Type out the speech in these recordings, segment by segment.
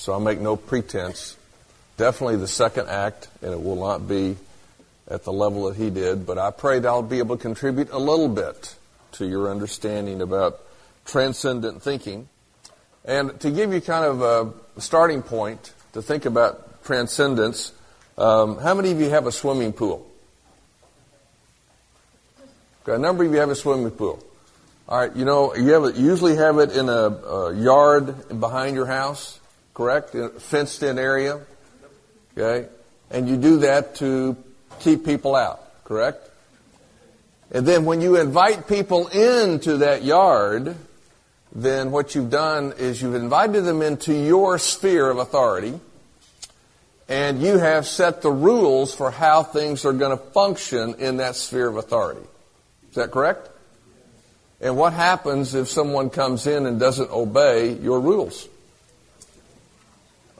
so I'll make no pretense. Definitely the second act, and it will not be at the level that he did, but I pray that I'll be able to contribute a little bit to your understanding about transcendent thinking. And to give you kind of a starting point to think about transcendence, um, how many of you have a swimming pool? A number of you have a swimming pool. All right, you know, you have it, usually have it in a, a yard behind your house, correct? Fenced in area. Okay? And you do that to keep people out, correct? And then when you invite people into that yard, then what you've done is you've invited them into your sphere of authority, and you have set the rules for how things are going to function in that sphere of authority. Is that correct? And what happens if someone comes in and doesn't obey your rules?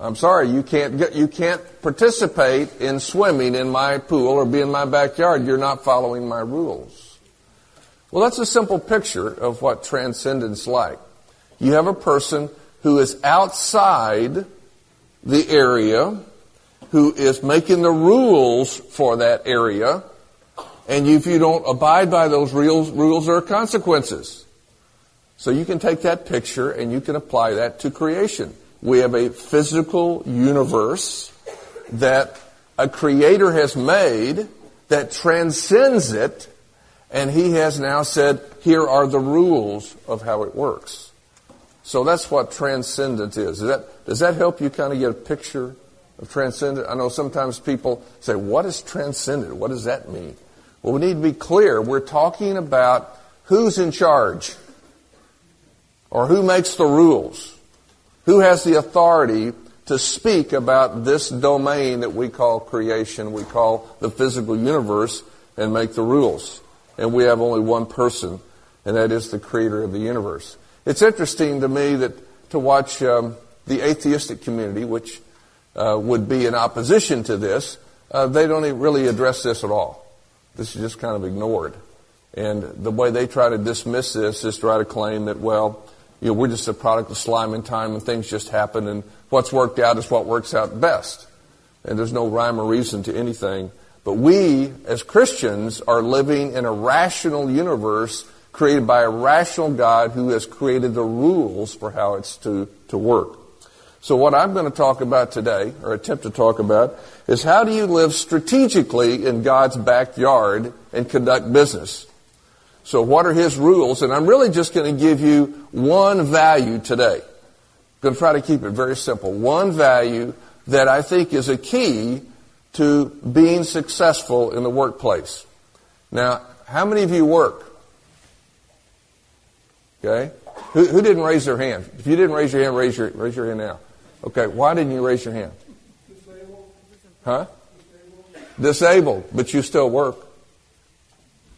I'm sorry, you can't get, you can't participate in swimming in my pool or be in my backyard. You're not following my rules. Well, that's a simple picture of what transcendence like. You have a person who is outside the area, who is making the rules for that area, and if you don't abide by those rules, rules there are consequences. So you can take that picture and you can apply that to creation. We have a physical universe that a creator has made that transcends it, and he has now said, here are the rules of how it works. So that's what transcendence is. That, does that help you kind of get a picture of transcendent? I know sometimes people say, what is transcendent? What does that mean? Well, we need to be clear. We're talking about who's in charge or who makes the rules. Who has the authority to speak about this domain that we call creation, we call the physical universe, and make the rules? And we have only one person, and that is the creator of the universe. It's interesting to me that to watch um, the atheistic community, which uh, would be in opposition to this, uh, they don't really address this at all. This is just kind of ignored. And the way they try to dismiss this is try to claim that, well, you know, we're just a product of slime and time and things just happen and what's worked out is what works out best. And there's no rhyme or reason to anything. But we, as Christians, are living in a rational universe created by a rational God who has created the rules for how it's to, to work. So what I'm going to talk about today, or attempt to talk about, is how do you live strategically in God's backyard and conduct business? So what are His rules? And I'm really just going to give you one value today. I'm going to try to keep it very simple. One value that I think is a key to being successful in the workplace. Now, how many of you work? Okay? Who, who didn't raise their hand? If you didn't raise your hand, raise your, raise your hand now. Okay, why didn't you raise your hand? Huh? Disabled, but you still work.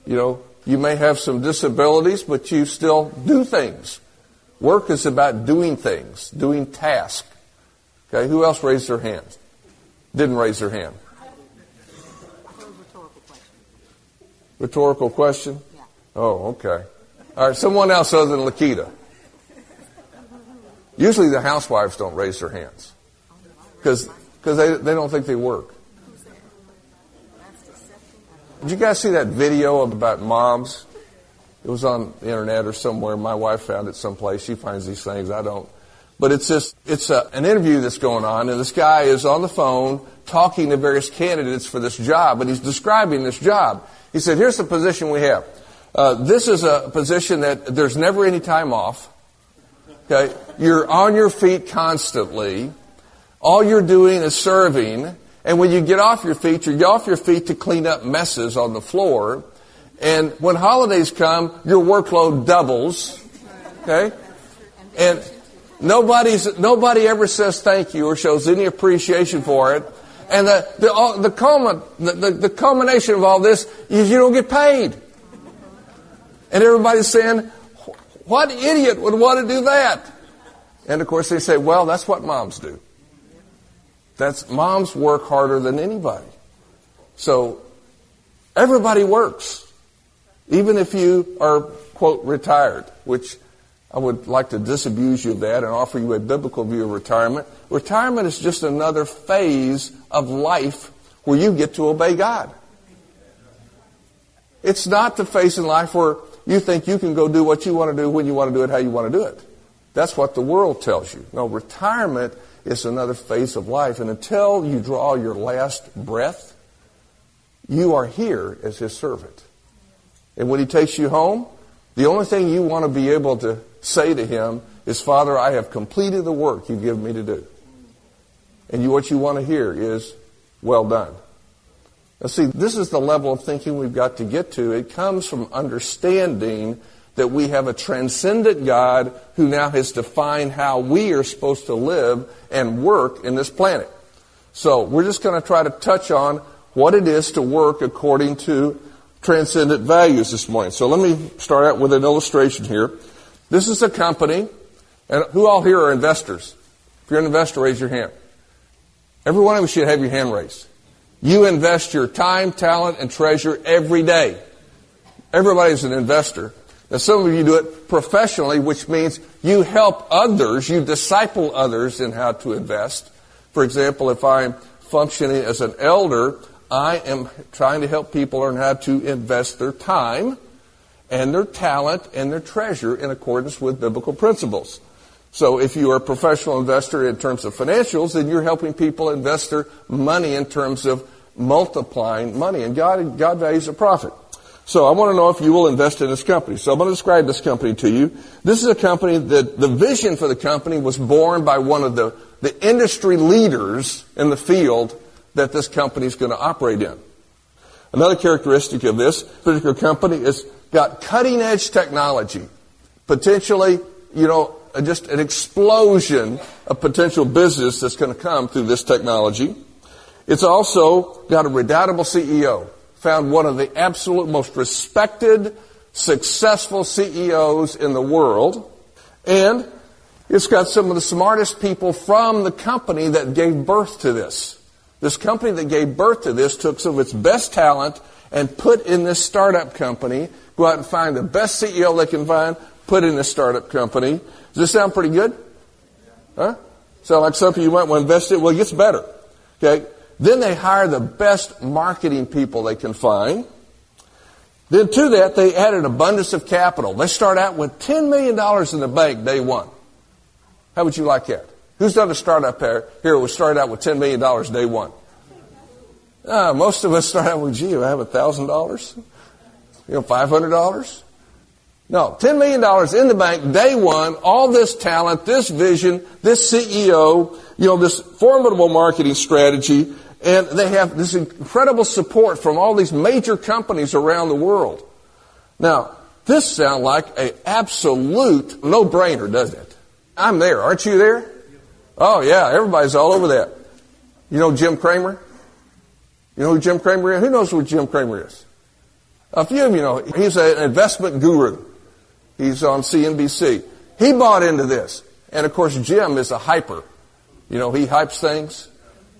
You know, you may have some disabilities, but you still do things. Work is about doing things, doing tasks. Okay, who else raised their hand? Didn't raise their hand. Rhetorical question? Rhetorical Yeah. Oh, okay. All right, someone else other than Lakita. Usually the housewives don't raise their hands because they, they don't think they work. Did you guys see that video about moms? It was on the internet or somewhere. My wife found it someplace. She finds these things. I don't. But it's just, it's a, an interview that's going on and this guy is on the phone talking to various candidates for this job and he's describing this job. He said, here's the position we have. Uh, this is a position that there's never any time off. Okay? You're on your feet constantly. All you're doing is serving. And when you get off your feet, you get off your feet to clean up messes on the floor. And when holidays come, your workload doubles. Okay? And nobody's, nobody ever says thank you or shows any appreciation for it. And the, the, the, culmin, the, the culmination of all this is you don't get paid. And everybody's saying, what idiot would want to do that? And of course they say, well, that's what moms do. That's, moms work harder than anybody. So, everybody works. Even if you are, quote, retired, which I would like to disabuse you of that and offer you a biblical view of retirement. Retirement is just another phase of life where you get to obey God. It's not the phase in life where you think you can go do what you want to do when you want to do it, how you want to do it. That's what the world tells you. No, retirement is another phase of life. And until you draw your last breath, you are here as his servant. And when he takes you home, the only thing you want to be able to say to him is, Father, I have completed the work you've given me to do. And you, what you want to hear is, well done. Now see, this is the level of thinking we've got to get to. It comes from understanding that we have a transcendent God who now has defined how we are supposed to live and work in this planet. So we're just going to try to touch on what it is to work according to transcendent values this morning. So let me start out with an illustration here. This is a company, and who all here are investors? If you're an investor, raise your hand. Every one of you should have your hand raised. You invest your time, talent, and treasure every day. Everybody's an investor. Now some of you do it professionally, which means you help others, you disciple others in how to invest. For example, if I'm functioning as an elder, I am trying to help people learn how to invest their time and their talent and their treasure in accordance with biblical principles. So if you are a professional investor in terms of financials, then you're helping people invest their money in terms of multiplying money. And God, God values a profit. So I want to know if you will invest in this company. So I'm going to describe this company to you. This is a company that the vision for the company was born by one of the, the industry leaders in the field that this company is going to operate in. Another characteristic of this particular company is got cutting edge technology. Potentially, you know, just an explosion of potential business that's going to come through this technology. It's also got a redoubtable CEO. Found one of the absolute most respected, successful CEOs in the world. And it's got some of the smartest people from the company that gave birth to this. This company that gave birth to this took some of its best talent and put in this startup company. Go out and find the best CEO they can find, put in this startup company. Does this sound pretty good? Huh? Sound like something you might want to invest in? Well, it gets better. Okay? Then they hire the best marketing people they can find. Then to that, they add an abundance of capital. They start out with $10 million in the bank day one. How would you like that? Who's done a startup here? We started out with $10 million day one. Uh, most of us start out with, gee, I have $1,000? You know, $500? No, $10 million in the bank, day one, all this talent, this vision, this CEO, you know, this formidable marketing strategy, and they have this incredible support from all these major companies around the world. Now, this sounds like an absolute no-brainer, doesn't it? I'm there. Aren't you there? Oh yeah, everybody's all over that. You know Jim Cramer? You know who Jim Cramer is? Who knows who Jim Cramer is? A few of you know. He's an investment guru. He's on CNBC. He bought into this. And of course Jim is a hyper. You know, he hypes things.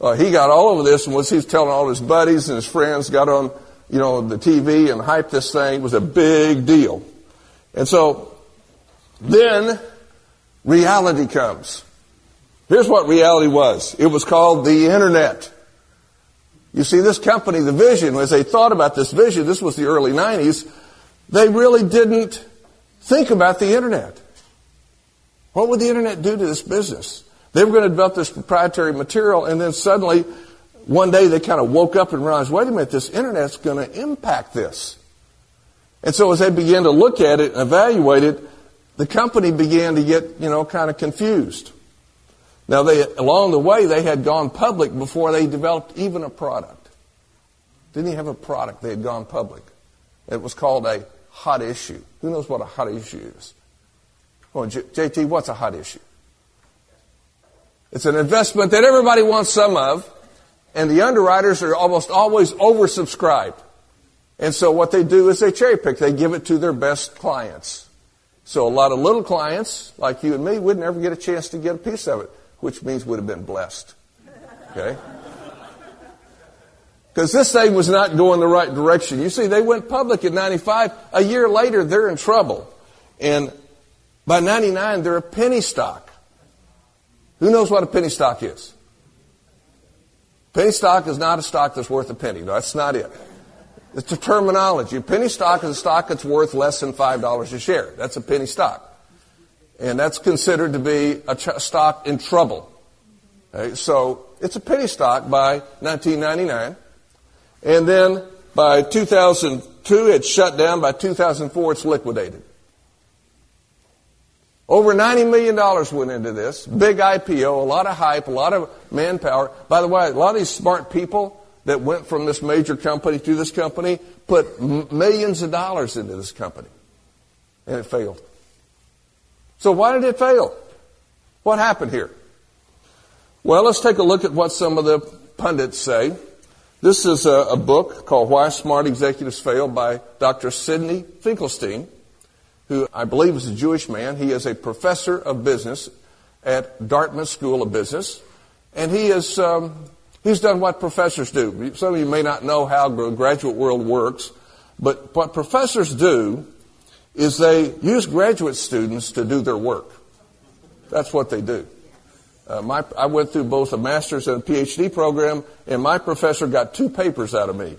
Uh, he got all over this and was he's telling all his buddies and his friends got on, you know, the TV and hyped this thing. It was a big deal. And so then reality comes. Here's what reality was. It was called the internet. You see, this company, the vision, as they thought about this vision, this was the early 90s, they really didn't think about the internet. What would the internet do to this business? They were going to develop this proprietary material and then suddenly one day they kind of woke up and realized, wait a minute, this internet's going to impact this. And so as they began to look at it and evaluate it, the company began to get, you know, kind of confused. Now, they, along the way, they had gone public before they developed even a product. Didn't even have a product. They had gone public. It was called a hot issue. Who knows what a hot issue is? Well, JT, what's a hot issue? It's an investment that everybody wants some of, and the underwriters are almost always oversubscribed. And so what they do is they cherry pick. They give it to their best clients. So a lot of little clients, like you and me, would never get a chance to get a piece of it which means we'd have been blessed. Okay? Because this thing was not going the right direction. You see, they went public in 95. A year later, they're in trouble. And By 99, they're a penny stock. Who knows what a penny stock is? Penny stock is not a stock that's worth a penny. No, that's not it. It's a terminology. A penny stock is a stock that's worth less than $5 a share. That's a penny stock. And that's considered to be a stock in trouble. Okay, so it's a penny stock by 1999. And then by 2002, it's shut down. By 2004, it's liquidated. Over $90 million went into this. Big IPO, a lot of hype, a lot of manpower. By the way, a lot of these smart people that went from this major company to this company put millions of dollars into this company. And it failed. So why did it fail? What happened here? Well, let's take a look at what some of the pundits say. This is a, a book called Why Smart Executives Fail by Dr. Sydney Finkelstein who I believe is a Jewish man. He is a professor of business at Dartmouth School of Business. And he is, um, he's done what professors do. Some of you may not know how the graduate world works, but what professors do is they use graduate students to do their work. That's what they do. Uh, my, I went through both a master's and a PhD program, and my professor got two papers out of me.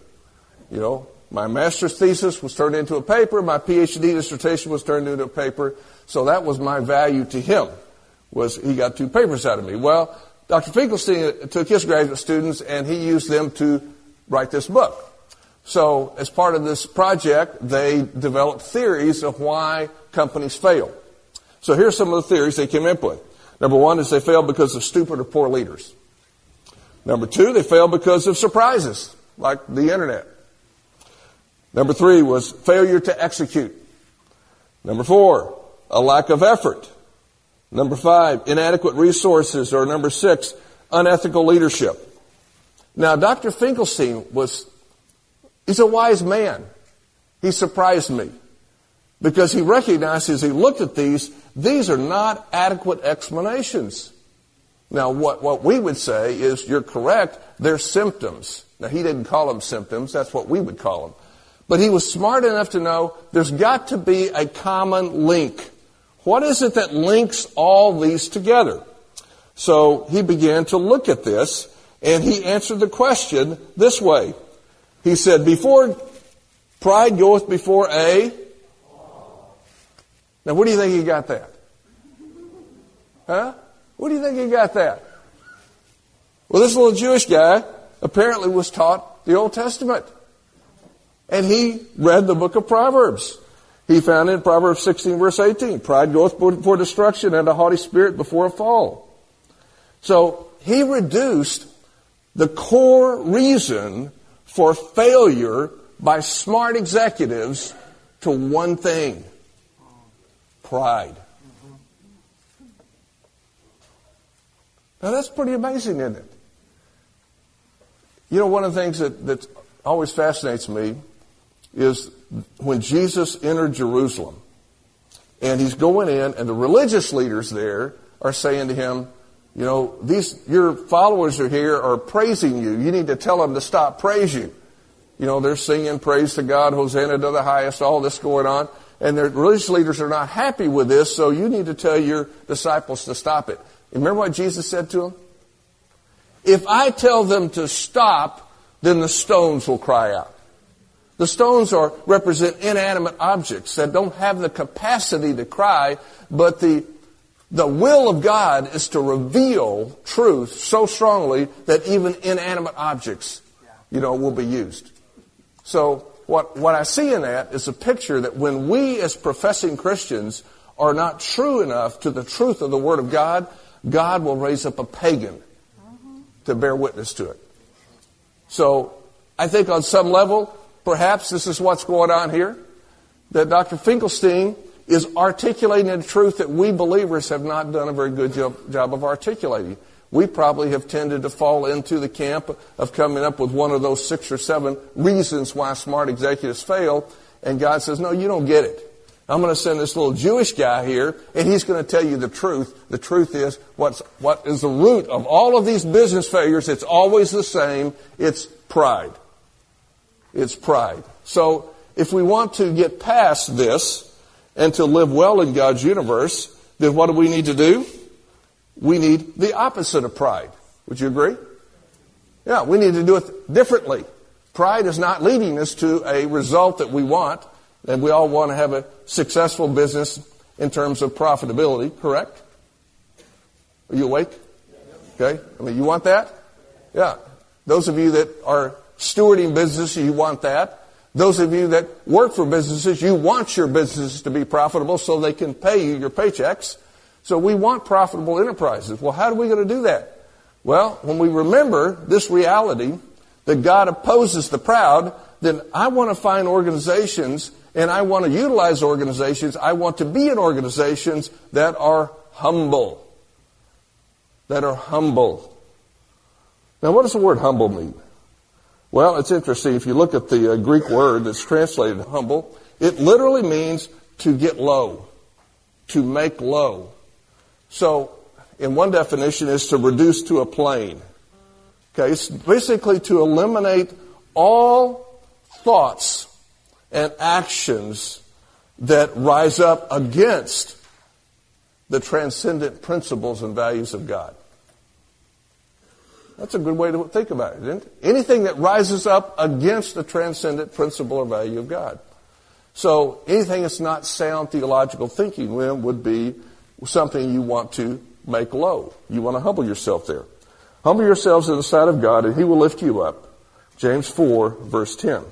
You know, my master's thesis was turned into a paper. My PhD dissertation was turned into a paper. So that was my value to him, was he got two papers out of me. Well, Dr. Finkelstein took his graduate students and he used them to write this book. So as part of this project, they developed theories of why companies fail. So here's some of the theories they came up with. Number one is they fail because of stupid or poor leaders. Number two, they fail because of surprises, like the internet. Number three was failure to execute. Number four, a lack of effort. Number five, inadequate resources. Or number six, unethical leadership. Now, Dr. Finkelstein was, he's a wise man. He surprised me because he recognized as he looked at these, these are not adequate explanations. Now, what, what we would say is, you're correct, they're symptoms. Now, he didn't call them symptoms, that's what we would call them. But he was smart enough to know there's got to be a common link. What is it that links all these together? So he began to look at this and he answered the question this way. He said, before pride goeth before a. Now where do you think he got that? Huh? Where do you think he got that? Well, this little Jewish guy apparently was taught the Old Testament. And he read the book of Proverbs. He found in Proverbs 16 verse 18, pride goeth before destruction and a haughty spirit before a fall. So he reduced the core reason for failure by smart executives to one thing. Pride. Now that's pretty amazing, isn't it? You know, one of the things that, that always fascinates me is when Jesus entered Jerusalem. And he's going in, and the religious leaders there are saying to him, you know, these, your followers are here are praising you. You need to tell them to stop praise you. You know, they're singing praise to God, Hosanna to the highest, all this going on. And the religious leaders are not happy with this, so you need to tell your disciples to stop it. Remember what Jesus said to them? If I tell them to stop, then the stones will cry out. The stones are, represent inanimate objects that don't have the capacity to cry, but the, the will of God is to reveal truth so strongly that even inanimate objects, you know, will be used. So what, what I see in that is a picture that when we as professing Christians are not true enough to the truth of the Word of God, God will raise up a pagan to bear witness to it. So I think on some level, Perhaps this is what's going on here. That Dr. Finkelstein is articulating a truth that we believers have not done a very good job, job of articulating. We probably have tended to fall into the camp of coming up with one of those six or seven reasons why smart executives fail. And God says, no, you don't get it. I'm going to send this little Jewish guy here, and he's going to tell you the truth. The truth is, what's, what is the root of all of these business failures? It's always the same. It's pride. It's pride. So if we want to get past this, and to live well in God's universe, then what do we need to do? We need the opposite of pride. Would you agree? Yeah, we need to do it differently. Pride is not leading us to a result that we want, and we all want to have a successful business in terms of profitability, correct? Are you awake? Okay? I mean, you want that? Yeah. Those of you that are stewarding businesses, you want that. Those of you that work for businesses, you want your businesses to be profitable so they can pay you your paychecks. So we want profitable enterprises. Well, how are we going to do that? Well, when we remember this reality that God opposes the proud, then I want to find organizations and I want to utilize organizations. I want to be in organizations that are humble. That are humble. Now, what does the word humble mean? Well, it's interesting. If you look at the uh, Greek word that's translated humble, it literally means to get low, to make low. So, in one definition, is to reduce to a plane. Okay, it's basically to eliminate all thoughts and actions that rise up against the transcendent principles and values of God. That's a good way to think about it, isn't it? Anything that rises up against the transcendent principle or value of God. So anything that's not sound theological thinking would be something you want to make low. You want to humble yourself there. Humble yourselves in the sight of God and he will lift you up. James 4 verse 10.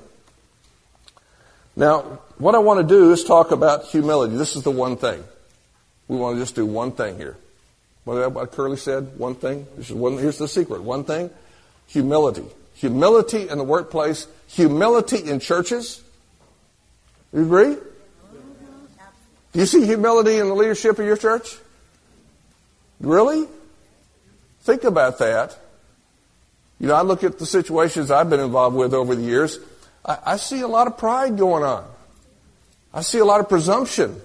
Now, what I want to do is talk about humility. This is the one thing. We want to just do one thing here. What, Curly said? One thing? One, here's the secret. One thing? Humility. Humility in the workplace. Humility in churches. You agree? Do you see humility in the leadership of your church? Really? Think about that. You know, I look at the situations I've been involved with over the years. I, I see a lot of pride going on. I see a lot of presumption.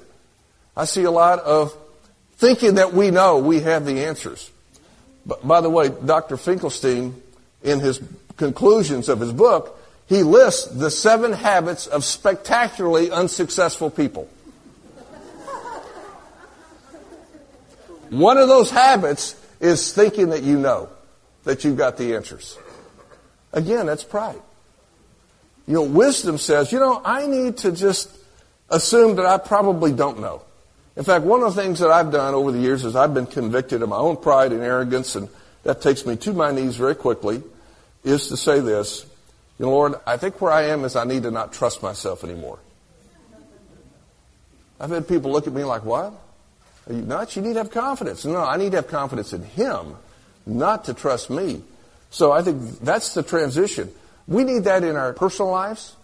I see a lot of thinking that we know we have the answers. But by the way, Dr. Finkelstein, in his conclusions of his book, he lists the seven habits of spectacularly unsuccessful people. One of those habits is thinking that you know, that you've got the answers. Again, that's pride. You know, wisdom says, you know, I need to just assume that I probably don't know. In fact, one of the things that I've done over the years is I've been convicted of my own pride and arrogance, and that takes me to my knees very quickly, is to say this, you know, Lord, I think where I am is I need to not trust myself anymore. I've had people look at me like, what? Are you nuts? You need to have confidence. No, I need to have confidence in Him, not to trust me. So I think that's the transition. We need that in our personal lives.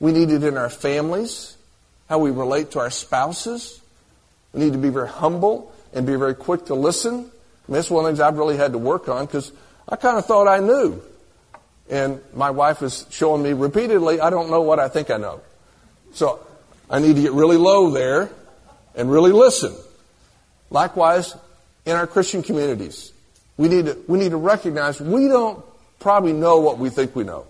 We need it in our families, how we relate to our spouses. We need to be very humble and be very quick to listen. That's one of the things I've really had to work on because I kind of thought I knew. And my wife is showing me repeatedly, I don't know what I think I know. So I need to get really low there and really listen. Likewise, in our Christian communities, we need to, we need to recognize we don't probably know what we think we know.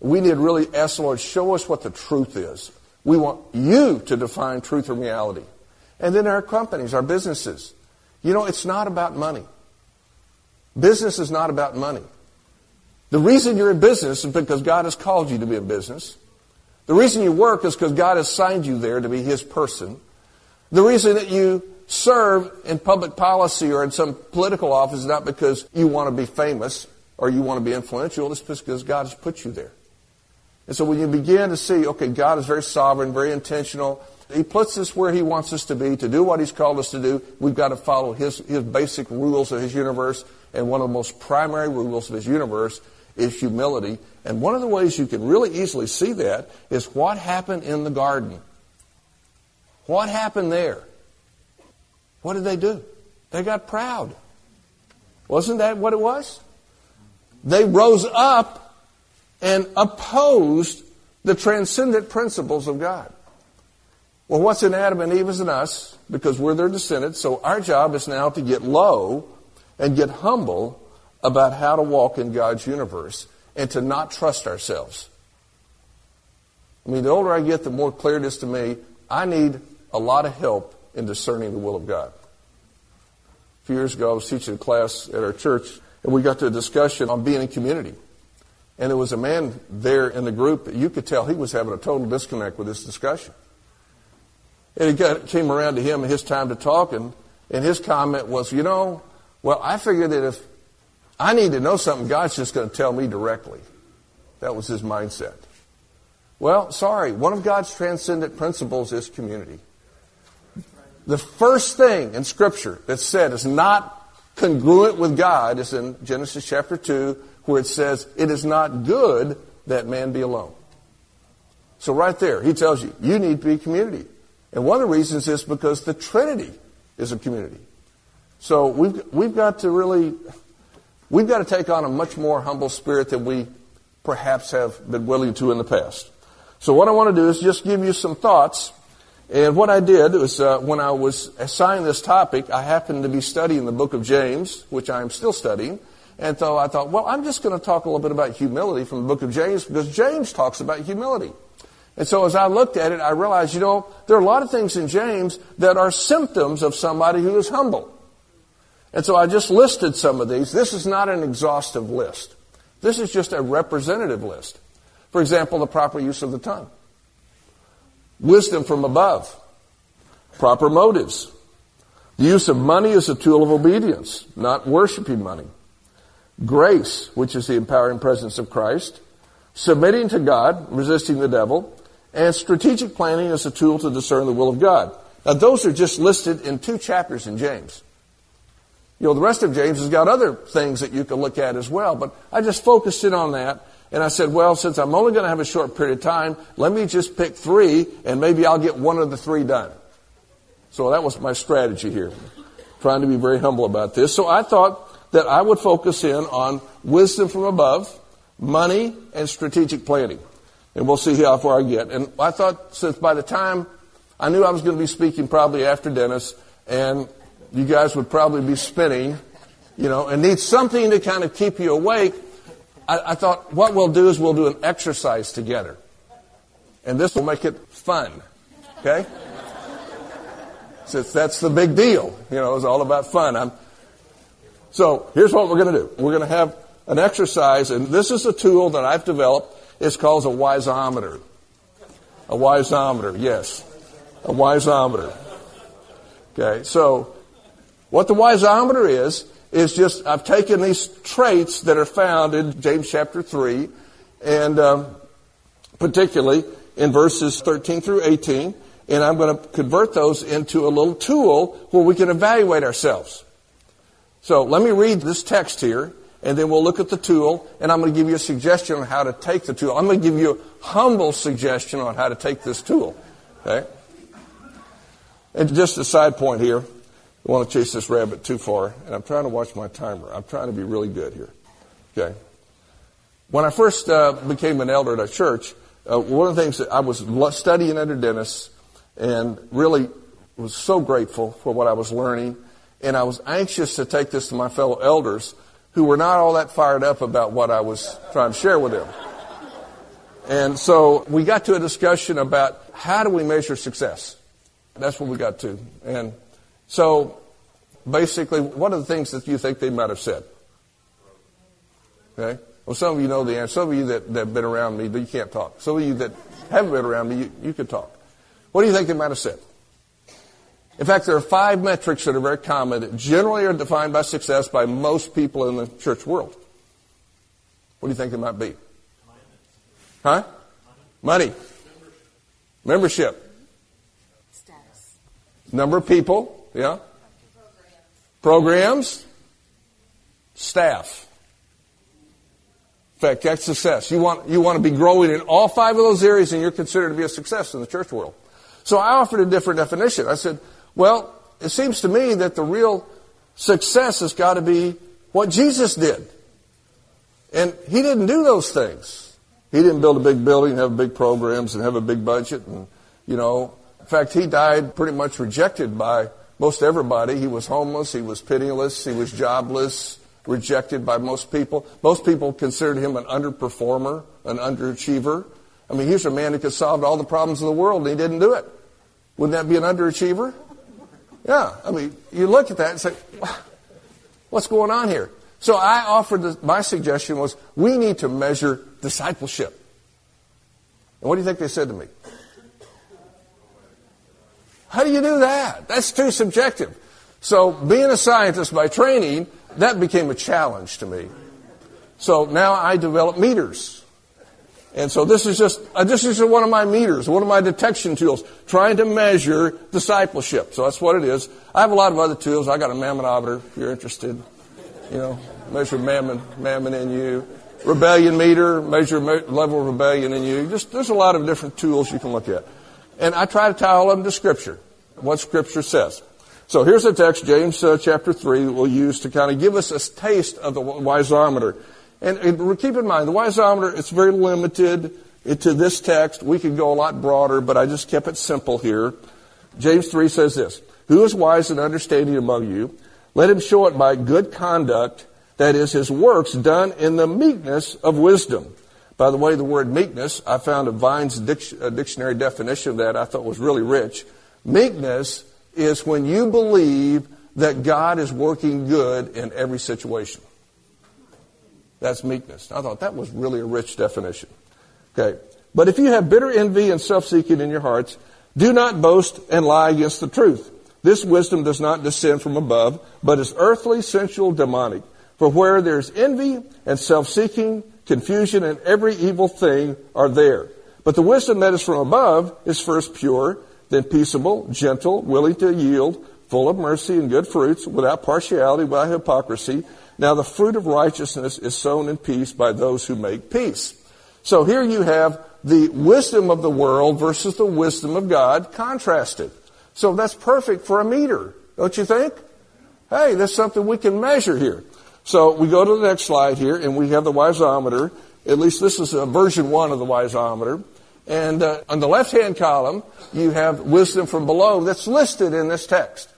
We need to really ask the Lord, show us what the truth is. We want you to define truth and reality. And then our companies, our businesses. You know, it's not about money. Business is not about money. The reason you're in business is because God has called you to be in business. The reason you work is because God has signed you there to be His person. The reason that you serve in public policy or in some political office not because you want to be famous or you want to be influential. It's because God has put you there. And so when you begin to see, okay, God is very sovereign, very intentional, he puts us where He wants us to be, to do what He's called us to do. We've got to follow His, His basic rules of His universe. And one of the most primary rules of His universe is humility. And one of the ways you can really easily see that is what happened in the garden. What happened there? What did they do? They got proud. Wasn't that what it was? They rose up and opposed the transcendent principles of God. Well, what's in Adam and Eve is in us because we're their descendants. So our job is now to get low and get humble about how to walk in God's universe and to not trust ourselves. I mean, the older I get, the more clear it is to me. I need a lot of help in discerning the will of God. A few years ago, I was teaching a class at our church, and we got to a discussion on being in community. And there was a man there in the group that you could tell he was having a total disconnect with this discussion. And it got, came around to him and his time to talk, and, and his comment was, you know, well, I figure that if I need to know something, God's just going to tell me directly. That was his mindset. Well, sorry, one of God's transcendent principles is community. The first thing in Scripture that's said is not congruent with God is in Genesis chapter 2, where it says, It is not good that man be alone. So right there, he tells you, you need to be a community. And one of the reasons is because the Trinity is a community. So we've, we've got to really, we've got to take on a much more humble spirit than we perhaps have been willing to in the past. So what I want to do is just give you some thoughts. And what I did was uh, when I was assigned this topic, I happened to be studying the book of James, which I am still studying. And so I thought, well, I'm just going to talk a little bit about humility from the book of James because James talks about humility. And so as I looked at it, I realized, you know, there are a lot of things in James that are symptoms of somebody who is humble. And so I just listed some of these. This is not an exhaustive list. This is just a representative list. For example, the proper use of the tongue. Wisdom from above. Proper motives. The use of money as a tool of obedience, not worshiping money. Grace, which is the empowering presence of Christ. Submitting to God, resisting the devil. And strategic planning as a tool to discern the will of God. Now those are just listed in two chapters in James. You know, the rest of James has got other things that you can look at as well, but I just focused in on that. And I said, well, since I'm only going to have a short period of time, let me just pick three and maybe I'll get one of the three done. So that was my strategy here. Trying to be very humble about this. So I thought that I would focus in on wisdom from above, money, and strategic planning. And we'll see how far I get. And I thought since by the time I knew I was going to be speaking probably after Dennis, and you guys would probably be spinning, you know, and need something to kind of keep you awake. I, I thought what we'll do is we'll do an exercise together. And this will make it fun. Okay? Since that's the big deal. You know, it's all about fun. I'm, so here's what we're going to do. We're going to have an exercise, and this is a tool that I've developed. It's called a wiseometer. A wiseometer, yes. A wiseometer. Okay, so what the wiseometer is, is just, I've taken these traits that are found in James chapter 3, and um, particularly in verses 13 through 18, and I'm going to convert those into a little tool where we can evaluate ourselves. So let me read this text here, and then we'll look at the tool, and I'm going to give you a suggestion on how to take the tool. I'm going to give you a humble suggestion on how to take this tool. Okay? And just a side point here. I want to chase this rabbit too far, and I'm trying to watch my timer. I'm trying to be really good here. Okay. When I first uh, became an elder at a church, uh, one of the things that I was studying under Dennis, and really was so grateful for what I was learning, and I was anxious to take this to my fellow elders who were not all that fired up about what I was trying to share with them. And so we got to a discussion about how do we measure success. That's what we got to. And so basically, what are the things that you think they might have said? Okay? Well, some of you know the answer. Some of you that, that have been around me, you can't talk. Some of you that haven't been around me, you, you could talk. What do you think they might have said? In fact, there are five metrics that are very common that generally are defined by success by most people in the church world. What do you think they might be? Huh? Money. Membership. Status. Number of people. Yeah? Programs. Staff. In fact, that's success. You want, you want to be growing in all five of those areas and you're considered to be a success in the church world. So I offered a different definition. I said, well, it seems to me that the real success has got to be what Jesus did. And he didn't do those things. He didn't build a big building, have big programs, and have a big budget. And, you know, in fact, he died pretty much rejected by most everybody. He was homeless, he was pitiless, he was jobless, rejected by most people. Most people considered him an underperformer, an underachiever. I mean, here's a man who could solve all the problems of the world and he didn't do it. Wouldn't that be an underachiever? Yeah. I mean, you look at that and say, what's going on here? So I offered, my suggestion was, we need to measure discipleship. And what do you think they said to me? How do you do that? That's too subjective. So being a scientist by training, that became a challenge to me. So now I develop meters. And so this is just, uh, this is one of my meters, one of my detection tools, trying to measure discipleship. So that's what it is. I have a lot of other tools. I got a mammonometer if you're interested. You know, measure mammon, mammon in you. Rebellion meter, measure level of rebellion in you. Just, there's a lot of different tools you can look at. And I try to tie all of them to Scripture, what Scripture says. So here's a text, James uh, chapter 3, we'll use to kind of give us a taste of the wiseometer. And, and keep in mind, the wiseometer, it's very limited to this text. We could go a lot broader, but I just kept it simple here. James 3 says this, Who is wise and understanding among you? Let him show it by good conduct, that is, his works done in the meekness of wisdom. By the way, the word meekness, I found a Vine's uh, dictionary definition of that I thought was really rich. Meekness is when you believe that God is working good in every situation. That's meekness. I thought that was really a rich definition. Okay. But if you have bitter envy and self-seeking in your hearts, do not boast and lie against the truth. This wisdom does not descend from above, but is earthly, sensual, demonic. For where there's envy and self-seeking, confusion and every evil thing are there. But the wisdom that is from above is first pure, then peaceable, gentle, willing to yield, full of mercy and good fruits, without partiality, without hypocrisy. Now the fruit of righteousness is sown in peace by those who make peace. So here you have the wisdom of the world versus the wisdom of God contrasted. So that's perfect for a meter, don't you think? Hey, that's something we can measure here. So we go to the next slide here and we have the wiseometer. At least this is a version one of the wiseometer. And uh, on the left-hand column, you have wisdom from below that's listed in this text.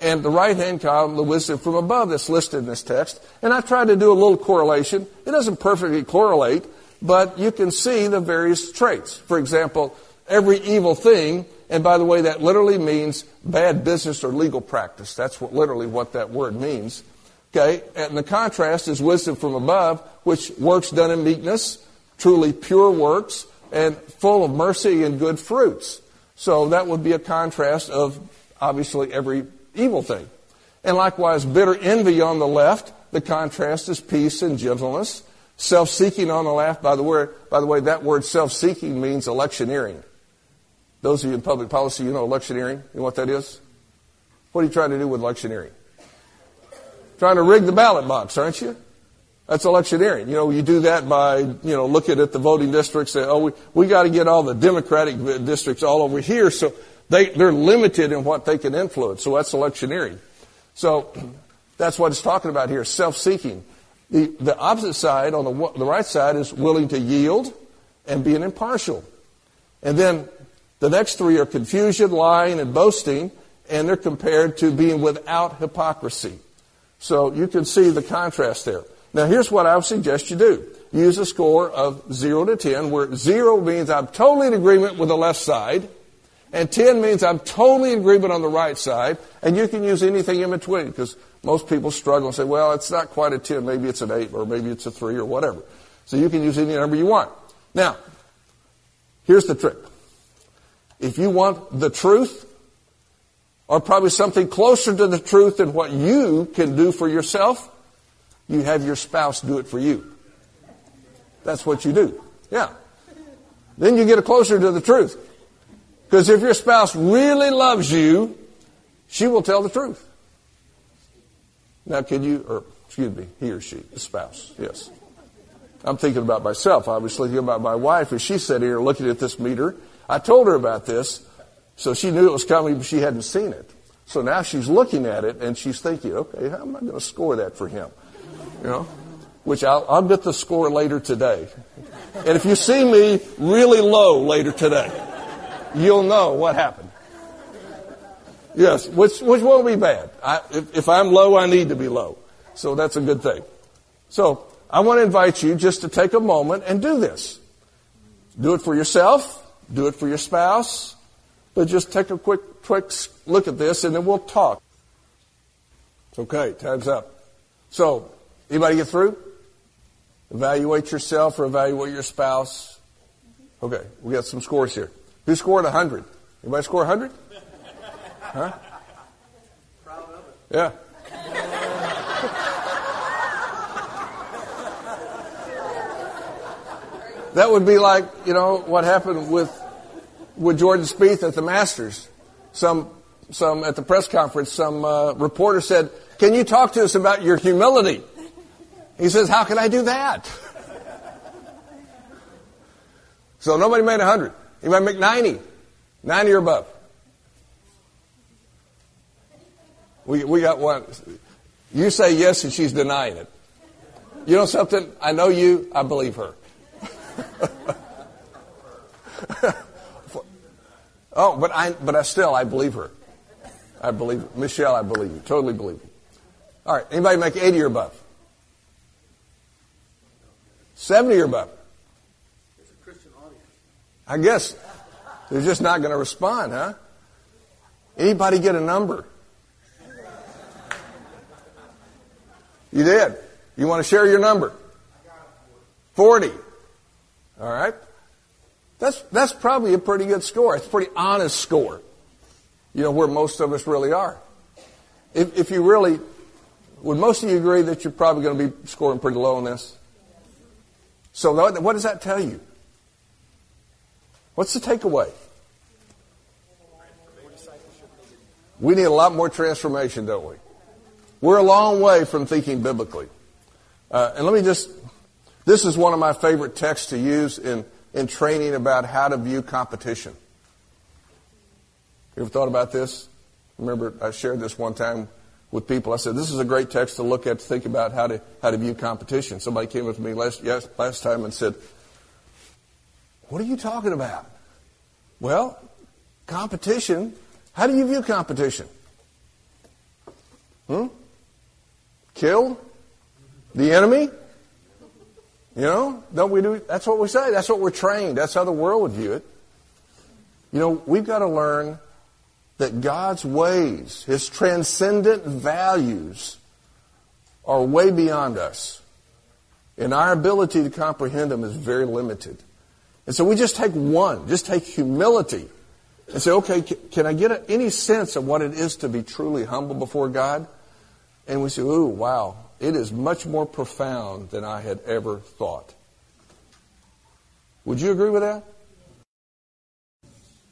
And the right-hand column, the wisdom from above that's listed in this text. And I've tried to do a little correlation. It doesn't perfectly correlate, but you can see the various traits. For example, every evil thing, and by the way, that literally means bad business or legal practice. That's what literally what that word means. Okay, and the contrast is wisdom from above, which works done in meekness, truly pure works, and full of mercy and good fruits. So that would be a contrast of obviously every evil thing. And likewise, bitter envy on the left, the contrast is peace and gentleness. Self-seeking on the left, by the, word, by the way, that word self-seeking means electioneering. Those of you in public policy, you know electioneering. You know what that is? What are you trying to do with electioneering? Trying to rig the ballot box, aren't you? That's electioneering. You know, you do that by, you know, looking at the voting districts, say, oh, we, we got to get all the Democratic districts all over here. So they, they're limited in what they can influence. So that's electioneering. So that's what it's talking about here, self-seeking. The, the opposite side, on the, the right side, is willing to yield and being impartial. And then the next three are confusion, lying, and boasting, and they're compared to being without hypocrisy. So you can see the contrast there. Now here's what I would suggest you do. Use a score of 0 to 10, where 0 means I'm totally in agreement with the left side, and 10 means I'm totally in agreement on the right side, and you can use anything in between, because most people struggle and say, well, it's not quite a 10, maybe it's an 8, or maybe it's a 3, or whatever. So you can use any number you want. Now, here's the trick. If you want the truth, or probably something closer to the truth than what you can do for yourself, you have your spouse do it for you. That's what you do. Yeah. Then you get closer to the truth. Because if your spouse really loves you, she will tell the truth. Now, can you, or excuse me, he or she, the spouse, yes. I'm thinking about myself, obviously, thinking about my wife, as she sat here looking at this meter. I told her about this, so she knew it was coming, but she hadn't seen it. So now she's looking at it and she's thinking, okay, how am I going to score that for him? You know, which I'll, I'll get the score later today. And if you see me really low later today, you'll know what happened. Yes, which, which won't be bad. I, if, if I'm low, I need to be low. So that's a good thing. So I want to invite you just to take a moment and do this. Do it for yourself. Do it for your spouse. But just take a quick, quick look at this and then we'll talk. It's okay. Time's up. So, anybody get through? Evaluate yourself or evaluate your spouse. Okay, we got some scores here. Who scored 100? Anybody score 100? Huh? Yeah. that would be like, you know, what happened with with Jordan Spieth at the Masters. Some some at the press conference, some uh, reporter said, "Can you talk to us about your humility?" He says, "How can I do that?" so nobody made 100. You might make 90. 90 or above. We, we got one. You say yes and she's denying it. You know something? I know you. I believe her. oh, but I, but I still, I believe her. I believe Michelle, I believe you. Totally believe you. All right. Anybody make 80 or above? 70 or above? It's a Christian audience. I guess they're just not going to respond, huh? Anybody get a number? You did. You want to share your number? 40. All right. That's, that's probably a pretty good score. It's a pretty honest score. You know, where most of us really are. If, if you really, would most of you agree that you're probably going to be scoring pretty low on this? So what does that tell you? What's the takeaway? We need a lot more transformation, don't we? We're a long way from thinking biblically. Uh, and let me just, this is one of my favorite texts to use in, in training about how to view competition. You ever thought about this? Remember, I shared this one time with people. I said, this is a great text to look at to think about how to, how to view competition. Somebody came up to me last, yes, last time and said, what are you talking about? Well, competition. How do you view competition? Hmm? Kill? The enemy? You know, don't we do, that's what we say. That's what we're trained. That's how the world would view it. You know, we've got to learn that God's ways, His transcendent values, are way beyond us. And our ability to comprehend them is very limited. And so we just take one, just take humility and say, okay, can I get any sense of what it is to be truly humble before God? And we say, ooh, wow, it is much more profound than I had ever thought. Would you agree with that?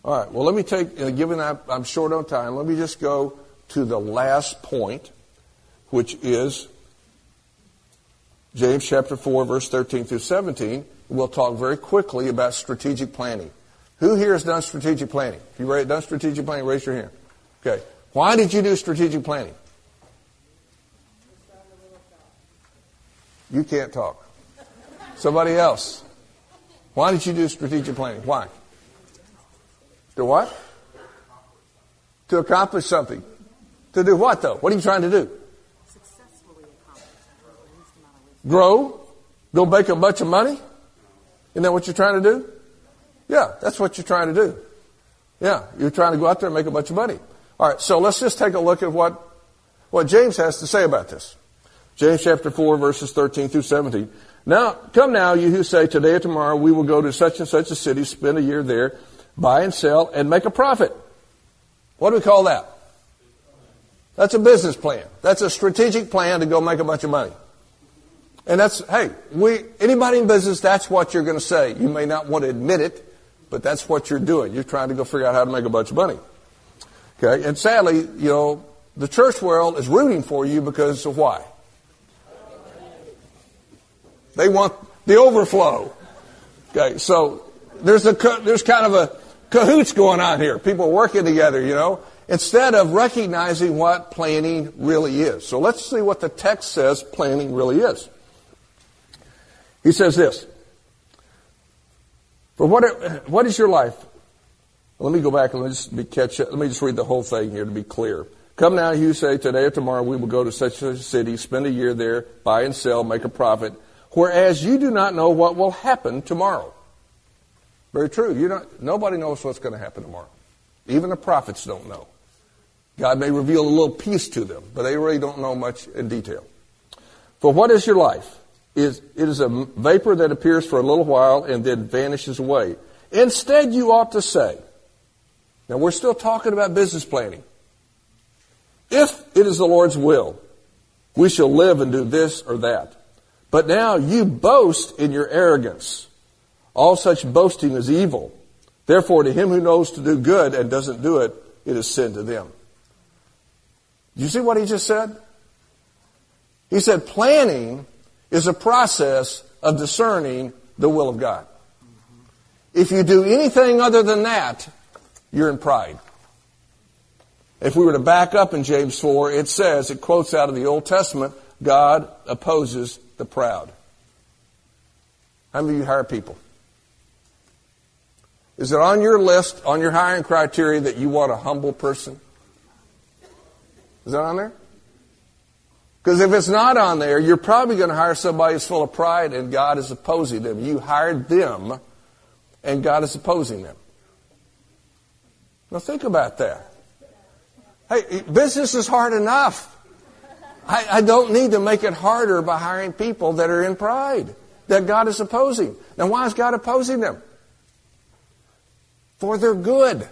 All right, well, let me take, uh, given that I'm short on time, let me just go to the last point, which is James chapter 4, verse 13 through 17. We'll talk very quickly about strategic planning. Who here has done strategic planning? If you've done strategic planning, raise your hand. Okay. Why did you do strategic planning? You can't talk. Somebody else. Why did you do strategic planning? Why? To what? To accomplish something. To do what though? What are you trying to do? Successfully accomplish. Grow? Go make a bunch of money? Isn't that what you're trying to do? Yeah, that's what you're trying to do. Yeah, you're trying to go out there and make a bunch of money. All right, so let's just take a look at what, what James has to say about this. James chapter 4 verses 13 through 17. Now, come now, you who say today or tomorrow we will go to such and such a city, spend a year there, buy and sell, and make a profit. What do we call that? That's a business plan. That's a strategic plan to go make a bunch of money. And that's, hey, we, anybody in business, that's what you're going to say. You may not want to admit it, but that's what you're doing. You're trying to go figure out how to make a bunch of money. Okay? And sadly, you know, the church world is rooting for you because of why? They want the overflow. Okay, so there's a there's kind of a cahoots going on here. People working together, you know, instead of recognizing what planning really is. So let's see what the text says planning really is. He says this. For what, what is your life? Let me go back and let me just catch Let me just read the whole thing here to be clear. Come now, you say, today or tomorrow we will go to such a city, spend a year there, buy and sell, make a profit, whereas you do not know what will happen tomorrow. Very true. You don't, nobody knows what's going to happen tomorrow. Even the prophets don't know. God may reveal a little piece to them, but they really don't know much in detail. For what is your life? It is a vapor that appears for a little while and then vanishes away. Instead, you ought to say, now we're still talking about business planning. If it is the Lord's will, we shall live and do this or that. But now you boast in your arrogance. All such boasting is evil. Therefore, to him who knows to do good and doesn't do it, it is sin to them. Do you see what he just said? He said planning is a process of discerning the will of God. If you do anything other than that, you're in pride. If we were to back up in James 4, it says, it quotes out of the Old Testament, God opposes the proud. How many of you hire people? Is it on your list, on your hiring criteria, that you want a humble person? Is that on there? Because if it's not on there, you're probably going to hire somebody who's full of pride and God is opposing them. You hired them and God is opposing them. Now think about that. Hey, business is hard enough. I, I, don't need to make it harder by hiring people that are in pride, that God is opposing. Now, why is God opposing them? For their good.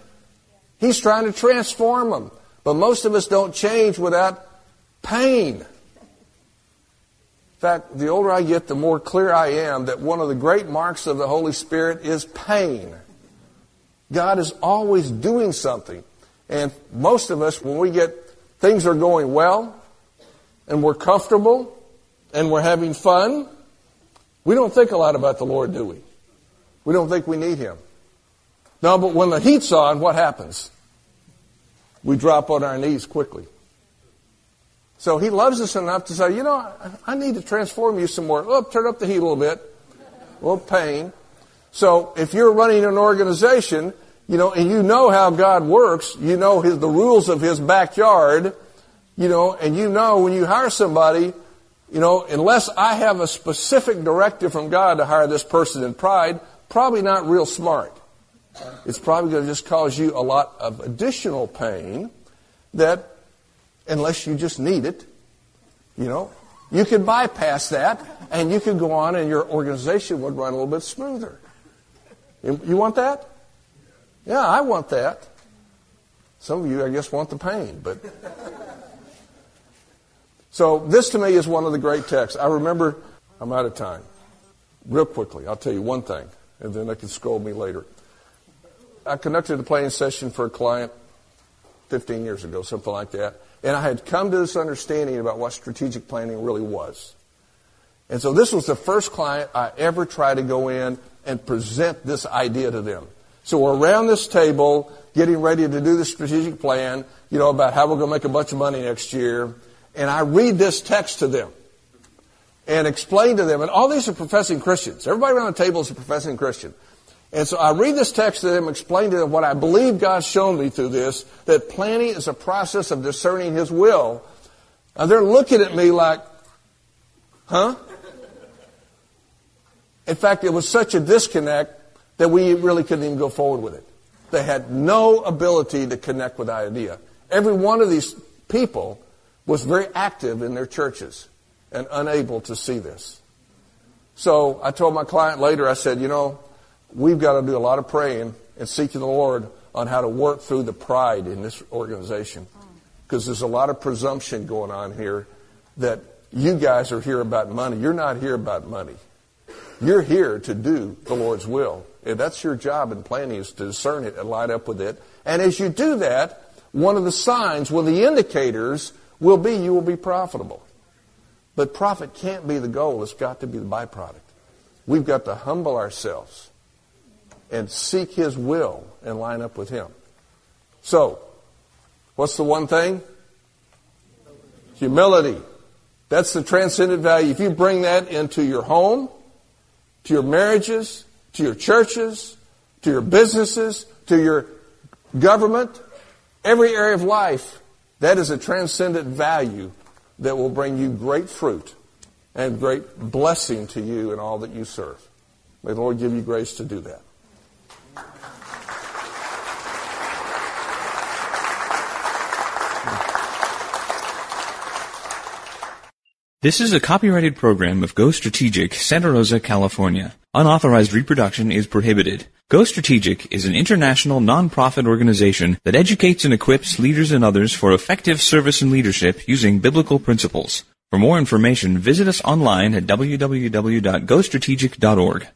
He's trying to transform them. But most of us don't change without pain. In fact, the older I get, the more clear I am that one of the great marks of the Holy Spirit is pain. God is always doing something. And most of us, when we get things are going well, and we're comfortable, and we're having fun, we don't think a lot about the Lord, do we? We don't think we need Him. No, but when the heat's on, what happens? We drop on our knees quickly. So He loves us enough to say, you know, I need to transform you some more. Oh, turn up the heat a little bit. A little pain. So if you're running an organization you know, and you know how God works, you know his, the rules of his backyard, you know, and you know when you hire somebody, you know, unless I have a specific directive from God to hire this person in pride, probably not real smart. It's probably going to just cause you a lot of additional pain that, unless you just need it, you know, you could bypass that and you could go on and your organization would run a little bit smoother. You want that? Yeah, I want that. Some of you, I guess, want the pain, but. So this to me is one of the great texts. I remember, I'm out of time. Real quickly, I'll tell you one thing, and then they can scold me later. I conducted a planning session for a client 15 years ago, something like that, and I had come to this understanding about what strategic planning really was. And so this was the first client I ever tried to go in and present this idea to them. So we're around this table getting ready to do the strategic plan, you know, about how we're going to make a bunch of money next year. And I read this text to them and explain to them, and all these are professing Christians. Everybody around the table is a professing Christian. And so I read this text to them, explain to them what I believe God's shown me through this, that planning is a process of discerning His will. Now they're looking at me like, huh? In fact, it was such a disconnect that we really couldn't even go forward with it. They had no ability to connect with idea. Every one of these people was very active in their churches and unable to see this. So I told my client later, I said, you know, we've got to do a lot of praying and seeking the Lord on how to work through the pride in this organization. Because there's a lot of presumption going on here that you guys are here about money. You're not here about money. You're here to do the Lord's will. And that's your job in planning is to discern it and line up with it. And as you do that, one of the signs, one of the indicators will be you will be profitable. But profit can't be the goal. It's got to be the byproduct. We've got to humble ourselves and seek His will and line up with Him. So, what's the one thing? Humility. That's the transcendent value. If you bring that into your home, to your marriages, to your churches, to your businesses, to your government, every area of life, that is a transcendent value that will bring you great fruit and great blessing to you and all that you serve. May the Lord give you grace to do that. This is a copyrighted program of Go Strategic, Santa Rosa, California. Unauthorized reproduction is prohibited. Go Strategic is an international non-profit organization that educates and equips leaders and others for effective service and leadership using biblical principles. For more information, visit us online at www.gostrategic.org.